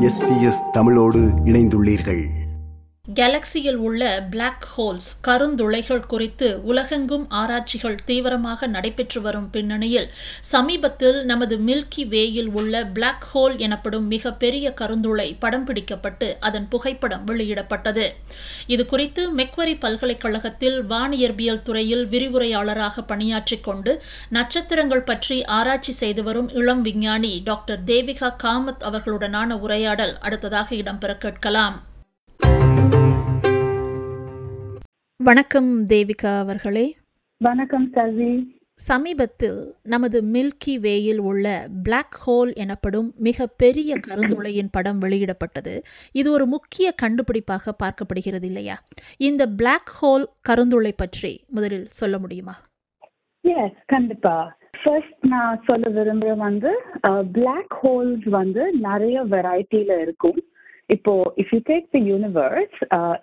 SBS தமிழோடு இணைந்துள்ளீர்கள். கேலக்சியில் உள்ள பிளாக் ஹோல்ஸ் கருந்துளைகள் குறித்து உலகெங்கும் ஆராய்ச்சிகள் தீவிரமாக நடைபெற்று வரும் பின்னணியில் சமீபத்தில் நமது மில்கி வேயில் உள்ள பிளாக் ஹோல் எனப்படும் மிக பெரிய கருந்துளை படம் பிடிக்கப்பட்டு அதன் புகைப்படம் வெளியிடப்பட்டது. இது குறித்து மெக்வரி பல்கலைக்கழகத்தில் வானியற்பியல் துறையில் விரிவுரையாளராக பணியாற்றிக் கொண்டு நட்சத்திரங்கள் பற்றி ஆராய்ச்சி செய்து வரும் இளம் விஞ்ஞானி டாக்டர் தேவிகா காமத் அவர்களுடனான உரையாடல் அடுத்ததாக இடம்பெற கேட்கலாம். வணக்கம் தேவிகா அவர்களே. வணக்கம் சவி சமீபத்தில் நமது மில்கி வேயில் உள்ள பிளாக் ஹோல் எனப்படும் மிக பெரிய கருந்துளையின் படம் வெளியிடப்பட்டது. இது ஒரு முக்கிய கண்டுபிடிப்பாக பார்க்கப்படுகிறது இல்லையா? இந்த பிளாக் ஹோல் கருந்துளை பற்றி முதலில் சொல்ல முடியுமா? எஸ் கண்டிப்பா. ஃபர்ஸ்ட் நான் சொல்ல விரும்புறது வந்து பிளாக் ஹோல்ஸ் வந்து நிறைய வெரைட்டில இருக்கும். இப்போ if you take the universe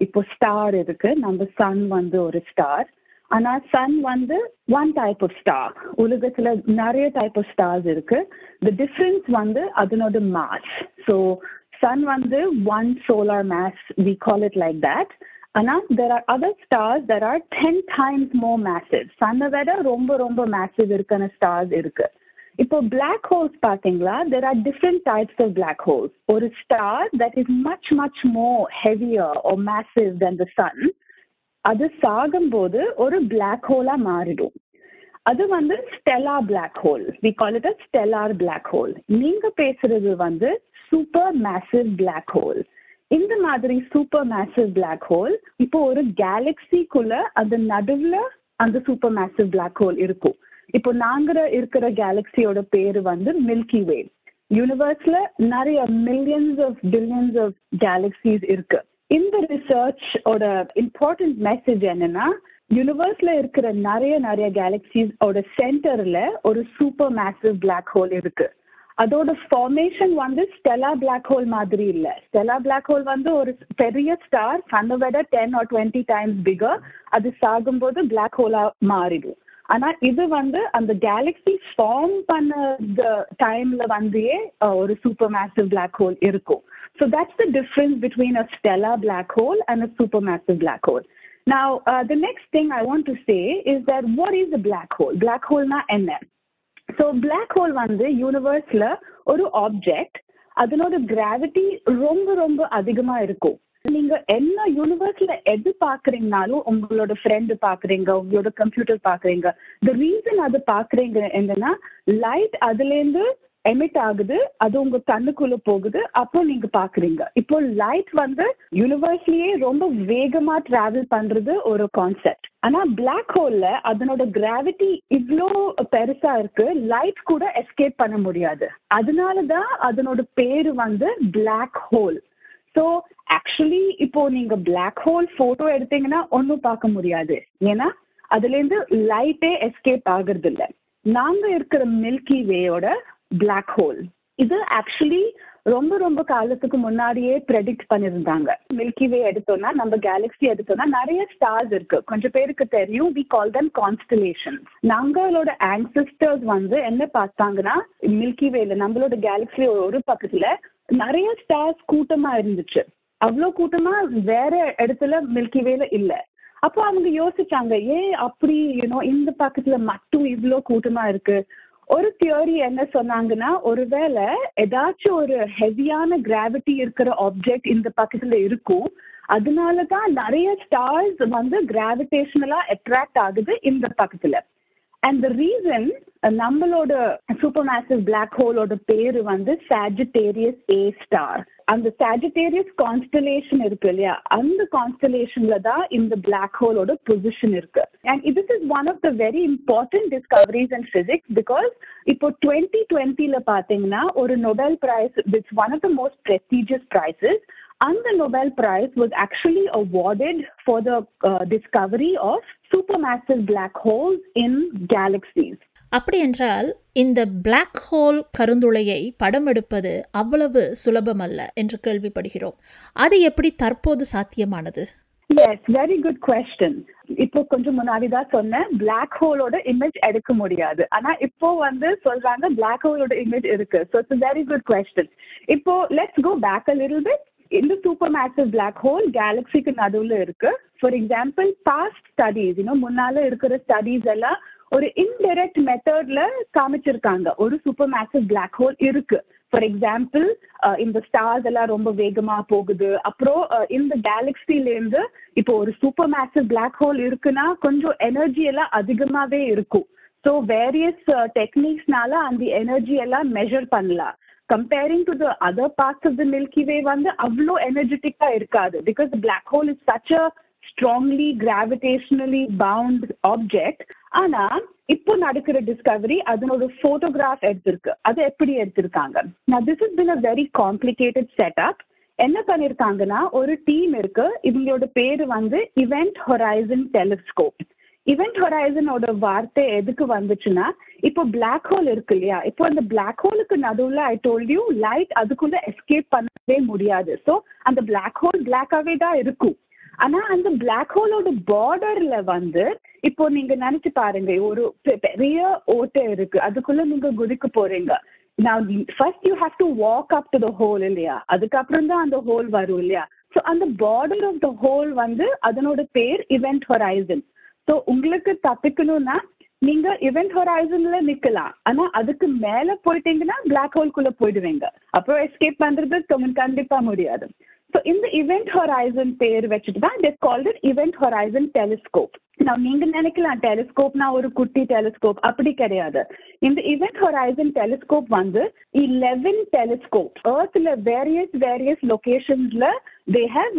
இப்போ ஸ்டார் இருக்கு நம்ம சன் வந்து ஒரு ஸ்டார் ஆனா சன் வந்து ஒன் டைப் ஆஃப் ஸ்டார் உலகத்துல நிறைய டைப் ஆஃப் ஸ்டார்ஸ் இருக்கு த டிஃபரன்ஸ் வந்து அதனோட மாஸ் ஸோ சன் வந்து one solar mass we call it like that ஆனா there are other stars there are ten times more massive சன்னை விட ரொம்ப ரொம்ப மேசிவ் இருக்கான ஸ்டார்ஸ் இருக்கு இப்போ பிளாக் ஹோல்ஸ் பாத்தீங்களா? There are different types of black holes ஒரு star that is much much more heavier or massive then the sun அது சாகும்போது ஒரு பிளாக் ஹோலா மாறிடும். அது வந்து stellar black hole we call it a stellar black hole நீங்க பேசுறது வந்து சூப்பர் மேசிவ் பிளாக் ஹோல் இந்த மாதிரி சூப்பர் மேசிவ் பிளாக் ஹோல் இப்போ ஒரு கேலக்சிக்குள்ள அந்த நடுவுல அந்த சூப்பர் மேசிவ் பிளாக் ஹோல் இருக்கும். இப்போ நாங்க இருக்கிற கேலக்சியோட பேரு வந்து மில்கி வே யூனிவர்ஸ்ல நிறைய millions of billions of galaxies இருக்கு. இந்த ரிசர்ச்சோட இம்பார்ட்டன்ட் மெசேஜ் என்னன்னா யூனிவர்ஸ்ல இருக்கிற நிறைய நிறைய கேலக்சிஸோட சென்டர்ல ஒரு சூப்பர் மேசிவ் பிளாக் ஹோல் இருக்கு. அதோட ஃபார்மேஷன் வந்து ஸ்டெலா பிளாக் ஹோல் மாதிரி இல்ல. ஸ்டெலா பிளாக் ஹோல் வந்து ஒரு பெரிய ஸ்டார் சன்னை விட ten or twenty times bigger அது சாகும்போது பிளாக் ஹோலா மாறிடும். ஆனா இது வந்து அந்த கேலக்சி ஃபார்ம் பண்ண டைம்ல வந்தே ஒரு சூப்பர் மேசிவ் பிளாக் ஹோல் இருக்கும். So that's the difference between a stellar black hole and a super massive black hole Now, uh, the next thing I want to say is that what is a black hole? Black hole na என்ன so black hole வந்து யூனிவர்ஸ்ல ஒரு object அதனோட gravity ரொம்ப ரொம்ப அதிகமா இருக்கும். நீங்க என்ன யூனிவர்ஸ்ல எது பாக்குறீங்கனாலும் உங்களோட ஃப்ரெண்டு பாக்குறீங்க உங்களோட கம்ப்யூட்டர் பாக்குறீங்க த ரீசன் அது பாக்குறீங்க என்னன்னா லைட் அதுல இருந்து எமிட் ஆகுது அது உங்க கண்ணுக்குள்ள போகுது அப்போ நீங்க பாக்குறீங்க. இப்போ லைட் வந்து யூனிவர்ஸ்லயே ரொம்ப வேகமா டிராவல் பண்றது ஒரு கான்செப்ட் ஆனா பிளாக் ஹோல்ல அதனோட கிராவிட்டி இவ்வளோ பெருசா இருக்கு லைட் கூட எஸ்கேப் பண்ண முடியாது. அதனாலதான் அதனோட பேரு வந்து பிளாக் ஹோல் ஸோ ஆக்சுவலி இப்போ நீங்க பிளாக் ஹோல் போட்டோ எடுத்தீங்கன்னா ஒன்றும் பார்க்க முடியாது. ஏன்னா அதுல இருந்து லைட்டே எஸ்கேப் ஆகுறது இல்லை நாங்க இருக்கிற மில்கி வேயோட பிளாக் ஹோல் இது ஆக்சுவலி ரொம்ப ரொம்ப காலத்துக்கு முன்னாடியே ப்ரெடிக்ட் பண்ணிருந்தாங்க மில்கி வே எடுத்தோம்னா நம்ம கேலக்ஸி எடுத்தோம்னா நிறைய ஸ்டார்ஸ் இருக்கு. கொஞ்சம் பேருக்கு தெரியும். வி கால் தம் கான்ஸ்டலேஷன் நாங்களோட ஆன்சிஸ்டர்ஸ் வந்து என்ன பார்த்தாங்கன்னா மில்கி வேல நம்மளோட கேலக்ஸி ஒரு பக்கத்துல நிறைய ஸ்டார்ஸ் கூட்டமா இருந்துச்சு. அவ்வளோ கூட்டமா வேற இடத்துல மில்கி வேல இல்ல. அப்போ அவங்க யோசிச்சாங்க ஏன் அப்படி யூனோ இந்த பக்கத்துல மட்டும் இவ்வளோ கூட்டமா இருக்கு. ஒரு தியோரி என்ன சொன்னாங்கன்னா ஒருவேளை ஏதாச்சும் ஒரு ஹெவியான கிராவிட்டி இருக்கிற ஆப்ஜெக்ட் இந்த பக்கத்துல இருக்கும். அதனாலதான் நிறைய ஸ்டார்ஸ் வந்து கிராவிடேஷனலா அட்ராக்ட் ஆகுது இந்த பக்கத்துல. அண்ட் த ரீசன் நம்மளோட சூப்பர் மேசிவ் பிளாக் ஹோலோட பேரு வந்து சாஜிடேரியஸ் ஏ ஸ்டார் அந்த சாஜிடேரியஸ் கான்ஸ்டலேஷன் இருக்கு இல்லையா? அந்த கான்ஸ்டலேஷன்ல தான் இந்த பிளாக் ஹோலோட பொசிஷன் இருக்கு. And this is one of the very important discoveries in physics because இப்போ டுவெண்ட்டி டுவெண்ட்டில பாத்தீங்கன்னா ஒரு Nobel prize which's one of the most prestigious prizes and the Nobel Prize was actually awarded for the uh, discovery of supermassive black holes in galaxies. அப்படி என்றால் இந்த black hole கருந்துளையை படம் எடுப்பது அவ்வளவு சுலபமல்ல என்று கேள்விப்படுகிறோம். அது எப்படி தற்போது சாத்தியமானது? எஸ் வெரி குட் கொஸ்டின் இப்போ கொஞ்சம் முன்னாடி தான் சொன்னேன் பிளாக் ஹோலோட இமேஜ் எடுக்க முடியாது. ஆனா இப்போ வந்து சொல்றாங்க பிளாக் ஹோலோட இமேஜ் இருக்கு. So it's very good question இப்போ let's go back a little bit இந்த சூப்பர் மேசிவ் பிளாக் ஹோல் கேலக்சிக்கு நடுவில் இருக்கு. ஃபார் எக்ஸாம்பிள் பாஸ்ட் ஸ்டடீஸ் இன்னும் முன்னால இருக்கிற ஸ்டடீஸ் எல்லாம் ஒரு இன்டைரக்ட் மெத்தட்ல காமிச்சிருக்காங்க. ஒரு சூப்பர் மேசிவ் பிளாக் ஹோல் இருக்கு ஃபார் எக்ஸாம்பிள் uh, இந்த ஸ்டார்ஸ் எல்லாம் ரொம்ப வேகமா போகுது. அப்புறம் uh, இந்த கேலக்சிலேருந்து இப்போ ஒரு சூப்பர் மேசிவ் பிளாக் ஹோல் இருக்குன்னா கொஞ்சம் எனர்ஜி எல்லாம் அதிகமாவே இருக்கும். ஸோ வேரியஸ் டெக்னிக்ஸ்னால அந்த எனர்ஜி எல்லாம் மெஷர் பண்ணலாம். Comparing to the other parts of the Milky Way வந்து அவ்வளோ எனர்ஜெட்டிக்கா இருக்காது. Because black hole is such a strongly gravitationally bound object ஆனா இப்போ நடக்கிற டிஸ்கவரி அதனோட போட்டோகிராஃப் எடுத்திருக்கு. அது எப்படி எடுத்திருக்காங்க? நான் this is been a very complicated setup என்ன பண்ணிருக்காங்கன்னா ஒரு டீம் இருக்கு. இவங்களோட பேரு வந்து இவெண்ட் ஹொரைசன் டெலிஸ்கோப் இவெண்ட் ஹொரைசனோட வார்த்தை எதுக்கு வந்துச்சுன்னா இப்போ பிளாக் ஹோல் இருக்கு இல்லையா? இப்போ அந்த பிளாக் ஹோலுக்கு நடுவுல ஐ டோல்ட் யூ லைட் அதுக்குள்ள எஸ்கேப் பண்ணவே முடியாது. ஸோ அந்த பிளாக் ஹோல் பிளாக்காவே தான் இருக்கும். ஆனா அந்த பிளாக் ஹோலோட பார்டர்ல வந்து இப்போ நீங்க நினைச்சு பாருங்க ஒரு பெரிய ஓட்டை இருக்கு. அதுக்குள்ள நீங்க குதிக்க போறீங்க. நான் first you have to walk up to the hole இல்லையா? அதுக்கப்புறம் தான் அந்த ஹோல் வரும் இல்லையா? ஸோ அந்த பார்டர் ஆஃப் த ஹோல் வந்து அதனோட பேர் இவெண்ட் ஹொரைசன் ஸோ உங்களுக்கு தப்பிக்கணும்னா நீங்க இவெண்ட் ஹொரைசன்ல நிக்கலாம். ஆனா அதுக்கு மேல போயிட்டீங்கன்னா பிளாக் ஹோல்குள்ள போயிடுவீங்க. அப்புறம் எஸ்கேப் பண்றது கண்டிப்பா முடியாது. ஸோ இந்த இவெண்ட் ஹொரைசன் பேர் வச்சுட்டு தான் it called it Event Horizon Telescope நான் நீங்க நினைக்கலாம் டெலிஸ்கோப்னா ஒரு குட்டி டெலிஸ்கோப் அப்படி கிடையாது இந்த இவெண்ட் ஹொரைசன் டெலிஸ்கோப் வந்து இலெவன் டெலிஸ்கோப் ஏர்த்ல various various லொகேஷன்ஸ்ல they have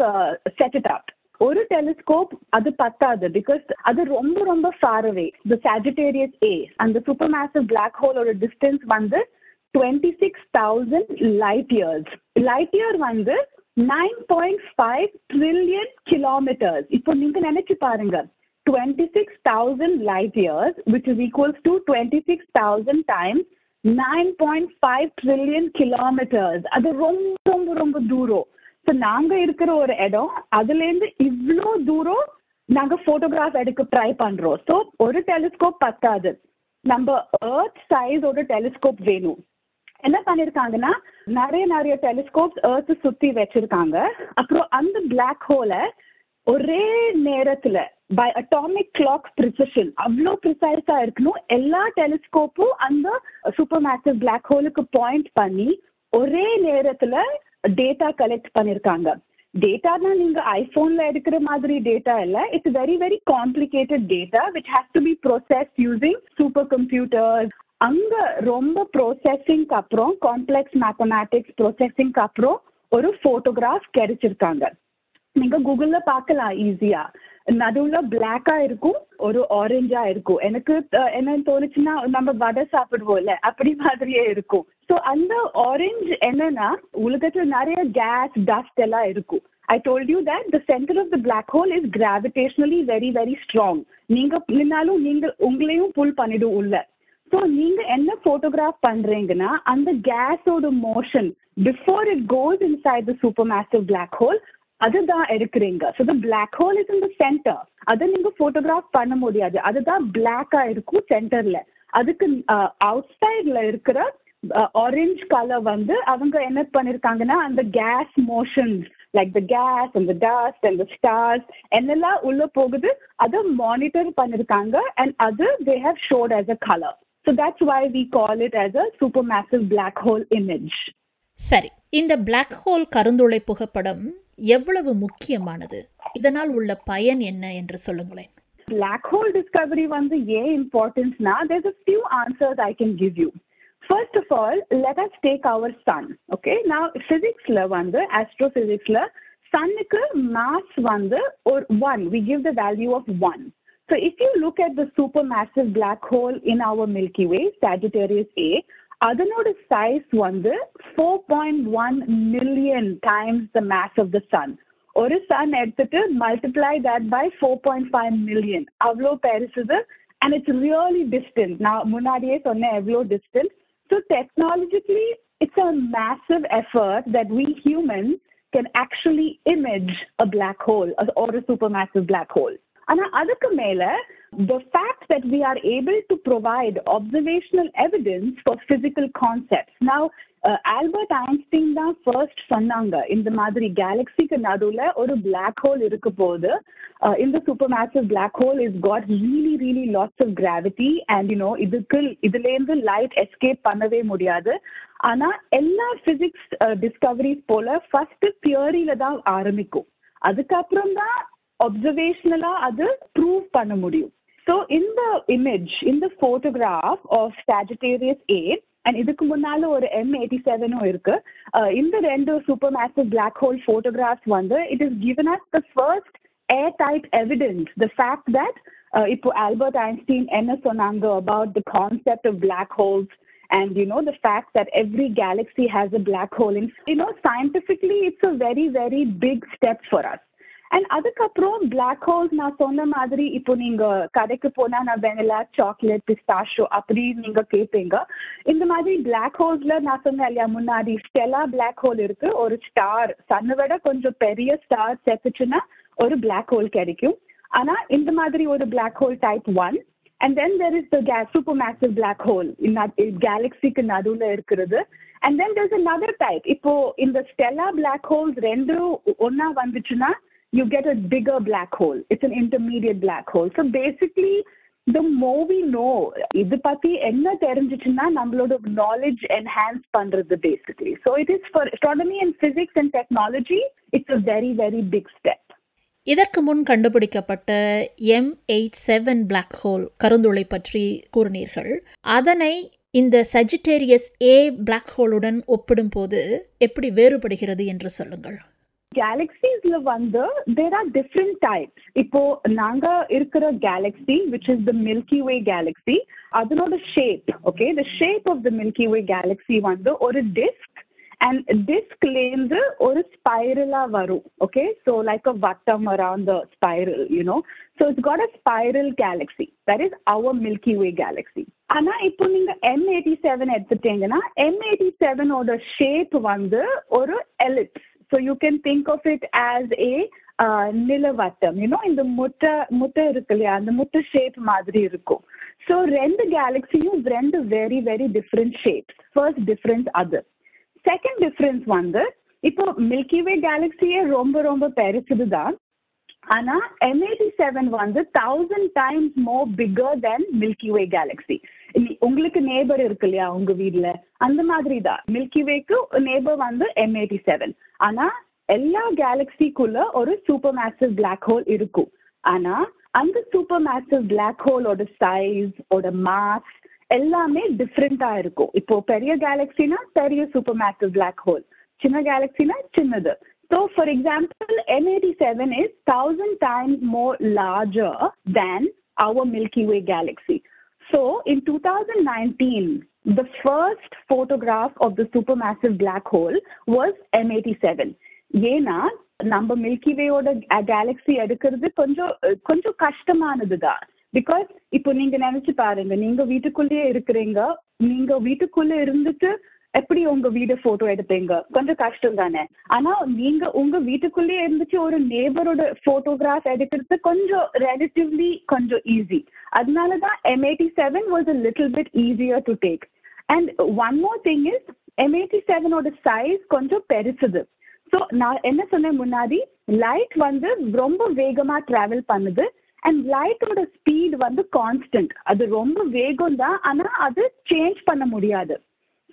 set it up ஒரு டெலிஸ்கோப் அது பத்தாது பிகாஸ் அது ரொம்ப ரொம்ப far away the Sagittarius A அந்த சூப்பர் மேசிவ் பிளாக் ஹோலோட டிஸ்டன்ஸ் வந்து twenty six thousand light years light year வந்து nine point five trillion kilometres இப்போ நீங்க நினைச்சு பாருங்க. Twenty six thousand light years which is equals to twenty six thousand times nine point five trillion kilometres அது ரொம்ப ரொம்ப ரொம்ப தூரம். ஸோ நாங்கள் இருக்கிற ஒரு இடம் அதுலேருந்து இவ்வளோ தூரம் நாங்கள் ஃபோட்டோகிராஃப் எடுக்க ட்ரை பண்ணுறோம் ஸோ ஒரு டெலிஸ்கோப் பத்தாது. நம்ம ஏர்த் சைஸோட டெலிஸ்கோப் வேணும். என்ன பண்ணிருக்காங்கன்னா நிறைய நிறைய டெலிஸ்கோப்ஸ் ஏர்த் சுத்தி வச்சிருக்காங்க. அப்புறம் அந்த பிளாக் ஹோல ஒரே நேரத்துல பை அட்டாமிக் கிளாக் ப்ரிசிஷன் அவ்வளோ ப்ரிசைஸா இருக்கணும். எல்லா டெலிஸ்கோப்பும் அந்த சூப்பர் மேசிவ் பிளாக் ஹோலுக்கு பாயிண்ட் பண்ணி ஒரே நேரத்துல டேட்டா கலெக்ட் பண்ணிருக்காங்க. டேட்டானா நீங்க ஐபோன்ல எடுக்கிற மாதிரி டேட்டா இல்ல. It's very very complicated data which has to be process using super computers அங்க ரொம்ப ப்ரோசஸிங்க்கு அப்புறம் காம்ப்ளெக்ஸ் மேத்தமேட்டிக்ஸ் ப்ரோசஸிங்க்கு அப்புறம் ஒரு போட்டோகிராஃப் கிடைச்சிருக்காங்க. நீங்க கூகுள்ல பார்க்கலாம் ஈஸியா நடுவுல பிளாக்கா இருக்கும் ஒரு ஆரஞ்சா இருக்கும். எனக்கு என்ன தோணுச்சுன்னா நம்ம வடை சாப்பிடுவோம்ல அப்படி மாதிரியே இருக்கும். ஸோ அந்த ஆரஞ்சு என்னன்னா உலகத்துல நிறைய கேஸ் டஸ்ட் எல்லாம் இருக்கும். I told you that the centre of the black hole is gravitationally very very strong நீங்க நின்னாலும் நீங்க உங்களையும் புல் பண்ணிடும் உள்ள. ஸோ நீங்க என்ன போட்டோகிராஃப் பண்றீங்கன்னா அந்த கேஸோட motion before it goes inside the super massive black hole அதுதான் எடுக்கிறீங்க. So the black hole is in the centre அதை நீங்க போட்டோகிராஃப் பண்ண முடியாது. அதுதான் பிளாக்கா இருக்கும் சென்டர்ல அதுக்கு அவுட் சைட்ல இருக்கிற ஆரஞ்ச் கலர் வந்து அவங்க என்ன பண்ணிருக்காங்கன்னா அந்த gas motions like the gas அந்த டஸ்ட் அந்த ஸ்டார்ஸ் என்னெல்லாம் உள்ள போகுது அதை மானிட்டர் பண்ணிருக்காங்க. அண்ட் அது they have shot a colour color so that's why we call it as a supermassive black hole image சரி இந்த பிளாக் ஹோல் கருந்துளை புகைப்படம் எவ்வளவு முக்கியமானது இதனால் உள்ள பயன் என்ன என்று சொல்லுங்களேன் black hole discovery வந்து ஏன் இம்பார்ட்டன்ஸ்னா there's a few answers I can give you. First of all, let us take our sun. Okay, now physicsல வந்து astrophysicல sunக்கு mass வந்து or one. We give the value of one. So if you look at the supermassive black hole in our Milky Way, Sagittarius A, அதனோட size வந்து 4.1 million times the mass of the sun. ஒரு sun எடுத்துட்டு multiply that by four point five million அவ்வளோ பெருசுது and it's really distant நான் முன்னாடியே சொன்னேன் எவ்வளோ distant so technologically it's a massive effort that we humans can actually image a black hole or a supermassive black hole. ஆனா அதுக்கு மேல the fact that we are able to provide observational evidence for physical concepts. Now, uh, Albert Einstein தான் first சொன்னாங்க இந்த மாதிரி கேலக்சிக்கு நடுவுல ஒரு black whole இருக்க போது இந்த super massive black hole is got really really lots of gravity and you know இதுக்கு இதுல இருந்து லைட் எஸ்கேப் பண்ணவே முடியாது ஆனா எல்லா பிசிக்ஸ் டிஸ்கவரிஸ் போல ஃபர்ஸ்ட் தியரியில தான் ஆரம்பிக்கும் அதுக்கப்புறம் தான் ஒப்சர்வேஷனலா அது ப்ரூவ் பண்ண முடியும். ஸோ இந்த இமேஜ் இந்த photograph of Sagittarius A and இதுக்கு முன்னால ஒரு எம் எயிட்டி செவனும் இருக்கு. இந்த ரெண்டு super massive black hole photographs வந்து it is given as the first air tight evidence the fact that இப்போ ஆல்பர்ட் ஐன்ஸ்டீன் என்ன சொன்னாங்க about the concept of black holes and you know the fact that every galaxy has a black hole in you know scientifically it's a very very big step for us. And அதுக்கப்புறம் black holes நான் சொன்ன மாதிரி இப்போ நீங்க கடைக்கு போனா நான் vanilla chocolate பிஸ்தாஷோ அப்படி நீங்க கேட்பீங்க இந்த மாதிரி பிளாக் ஹோல்ஸ்ல நான் சொன்னேன் இல்லையா முன்னாடி ஸ்டெலா பிளாக் ஹோல் இருக்கு. ஒரு ஸ்டார் சன்னை விட கொஞ்சம் பெரிய ஸ்டார் செத்துச்சுன்னா ஒரு பிளாக் ஹோல் கிடைக்கும். ஆனா இந்த மாதிரி ஒரு black hole type one and then there is the super massive black hole கேலக்சிக்கு நடுவில் இருக்கிறது. And then there is another type இப்போ இந்த ஸ்டெலா பிளாக் ஹோல்ஸ் ரெண்டும் ஒன்னா வந்துச்சுன்னா you get a bigger black hole. It's an intermediate black hole. So basically, the more we know, இது பத்தி என்ன தெரிஞ்சிச்சுன்னா நம்மளோட நாலேஜ் என்ஹான்ஸ் பண்றது basically so it is for astronomy and physics and technology it's a very very big step இதற்கு முன் கண்டுபிடிக்கப்பட்ட M eight seven black hole கருந்துளை பற்றி கூறினீர்கள் அதனை இந்த சஜிடேரியஸ் ஏ பிளாக் ஹோலுடன் ஒப்பிடும்போது எப்படி வேறுபடுகிறது என்று சொல்லுங்கள் கேலக்சிஸ்ல வந்து தேர் ஆர் டிஃப்ரெண்ட் டைப்ஸ் இப்போ நாங்க இருக்கிற galaxy which is the Milky Way galaxy அதனோட shape okay the shape of the Milky Way galaxy வந்து ஒரு டிஸ்க் அண்ட் டிஸ்க்லேருந்து ஒரு ஸ்பைரலா வரும் ஓகே ஸோ லைக் அ வட்டம் around the spiral you know so it's got a spiral galaxy that is our Milky Way galaxy ஆனா இப்போ நீங்க M eighty seven எடுத்துட்டீங்கன்னா M eighty செவனோட ஷேப் வந்து ஒரு ellipse so you can think of it as a நிலவட்டம் you know இந்த முட்டை முட்டை இருக்கு இல்லையா? அந்த முட்டை ஷேப் மாதிரி இருக்கும். ஸோ ரெண்டு கேலக்ஸியும் ரெண்டு very very different shapes first difference அது. செகண்ட் டிஃப்ரென்ஸ் வந்து இப்போ மில்கிவே கேலக்ஸியே ரொம்ப ரொம்ப பெருசுது தான் ஆனா எம்ஏடி செவன் வந்து thousand times more bigger than milky way galaxy உங்களுக்கு நேபர் இருக்கு இல்லையா உங்க வீட்ல? அந்த மாதிரி தான் மில்கி வேக்கு நேபர் வந்து எம்ஏடி செவன் ஆனா எல்லா கேலக்சிக்குள்ள ஒரு சூப்பர் மேசிவ் பிளாக் ஹோல் இருக்கும். ஆனா அந்த சூப்பர் மேசிவ் பிளாக் ஹோலோட சைஸ் ஓட மாஸ் எல்லாமே டிஃப்ரெண்டா இருக்கும். இப்போ பெரிய கேலக்சினா பெரிய சூப்பர் மேசிவ் பிளாக் ஹோல் சின்ன கேலக்சினா சின்னது. So, for example, M87 is thousand times more larger than our Milky Way galaxy. So, in 2019, the first photograph of the supermassive black hole was M87. ஏன்னா நம்ம மில்கி வேயோட கேலக்சி எடுக்கிறது கொஞ்சம் கொஞ்சம் கஷ்டமானது தான் because இப்போ நீங்க நினைச்சு பாருங்க நீங்க வீட்டுக்குள்ளேயே இருக்கிறீங்க நீங்க வீட்டுக்குள்ள இருந்துட்டு எப்படி உங்க வீடு போட்டோ எடுப்பீங்க? கொஞ்சம் கஷ்டம் தானே. ஆனா நீங்க உங்க வீட்டுக்குள்ளேயே இருந்துச்சு ஒரு நேபரோட போட்டோகிராஃப் எடுக்கிறது கொஞ்சம் ரிலேட்டிவ்லி கொஞ்சம் ஈஸி அதனாலதான் M seven was a little bit easier to take and one more thing is M eighty செவனோட size கொஞ்சம் பெருசுது. ஸோ நான் என்ன சொன்னேன் முன்னாடி? லைட் வந்து ரொம்ப வேகமா டிராவல் பண்ணுது. அண்ட் லைட்டோட ஸ்பீட் வந்து கான்ஸ்டன்ட் அது ரொம்ப வேகம் தான் ஆனா அது சேஞ்ச் பண்ண முடியாது.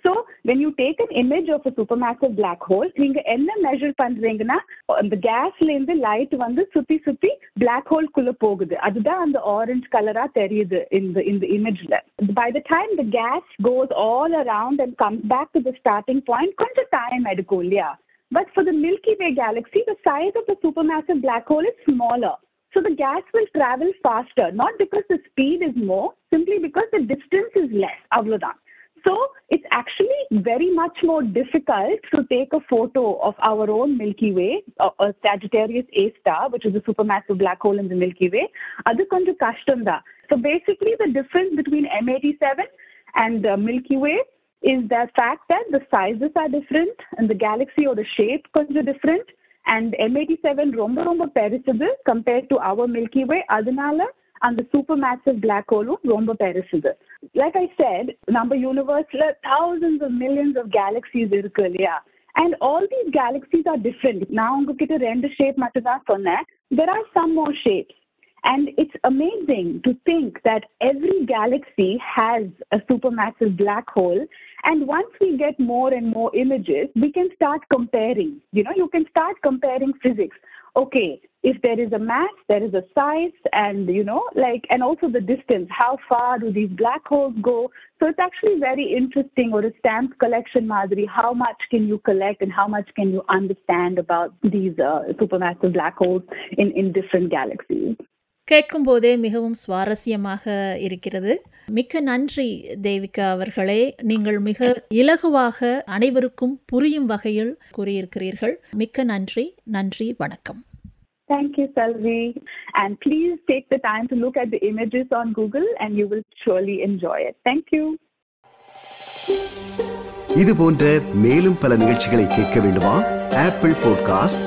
So when you take an image of a super massive black hole நீங்க என்ன மெஷர் பண்றீங்கன்னா அந்த கேஸ்ல இருந்து லைட் வந்து சுத்தி சுத்தி பிளாக் ஹோல்குள்ள போகுது. அதுதான் அந்த ஆரஞ்சு கலரா தெரியுது இந்த இந்த இமேஜ்ல by the time the gas goes all around and comes back to the starting point கொஞ்சம் டைம் எடுக்கும் இல்லையா? But for the Milky Way galaxy the size of the super massive black hole is smaller So the gas will travel faster, not because the speed is more, simply because the distance is less. Avlodan. So it's actually very much more difficult to take a photo of our own Milky Way, or, or Sagittarius A star, which is a supermassive black hole in the Milky Way. Adu konja kashtam da. So basically, the difference between M87 and uh, Milky Way is the fact that the sizes are different and the galaxy or the shape konja different. And M eighty seven ரொம்ப ரொம்ப பெருசுது compared to our Milky Way அதனால அந்த super massive black ஹோலும் ரொம்ப பெருசுது like I set நம்ம யூனிவர்ஸ்ல thousands of millions of galaxies இருக்கு இல்லையா and all these galaxies are different நான் உங்ககிட்ட ரெண்டு ஷேப் மட்டும் தான் சொன்னேன் there are some more shapes And it's amazing to think that every galaxy has a supermassive black hole. And once we get more and more images, we can start comparing. You know, you can start comparing physics. Okay, if there is a mass, there is a size, and you know, like, and also the distance. How far do these black holes go? So it's actually very interesting. Or a stamp collection, Madhuri. How much can you collect, and how much can you understand about these uh, supermassive black holes in in different galaxies? கேட்கும்போதே மிகவும் சுவாரஸ்யமாக இருக்கிறது மிக்க நன்றி தேவிகா அவர்களே நீங்கள் மிக இலகுவாக அனைவருக்கும் புரியும் வகையில் கூறியிருக்கிறீர்கள் மிக்க நன்றி நன்றி வணக்கம் Thank you, Salvi. And please take the time to look at the images on Google and you will surely enjoy it. Thank you. இது போன்ற மேலும் பல நிகழ்ச்சிகளை கேட்க வேண்டுமா Apple podcast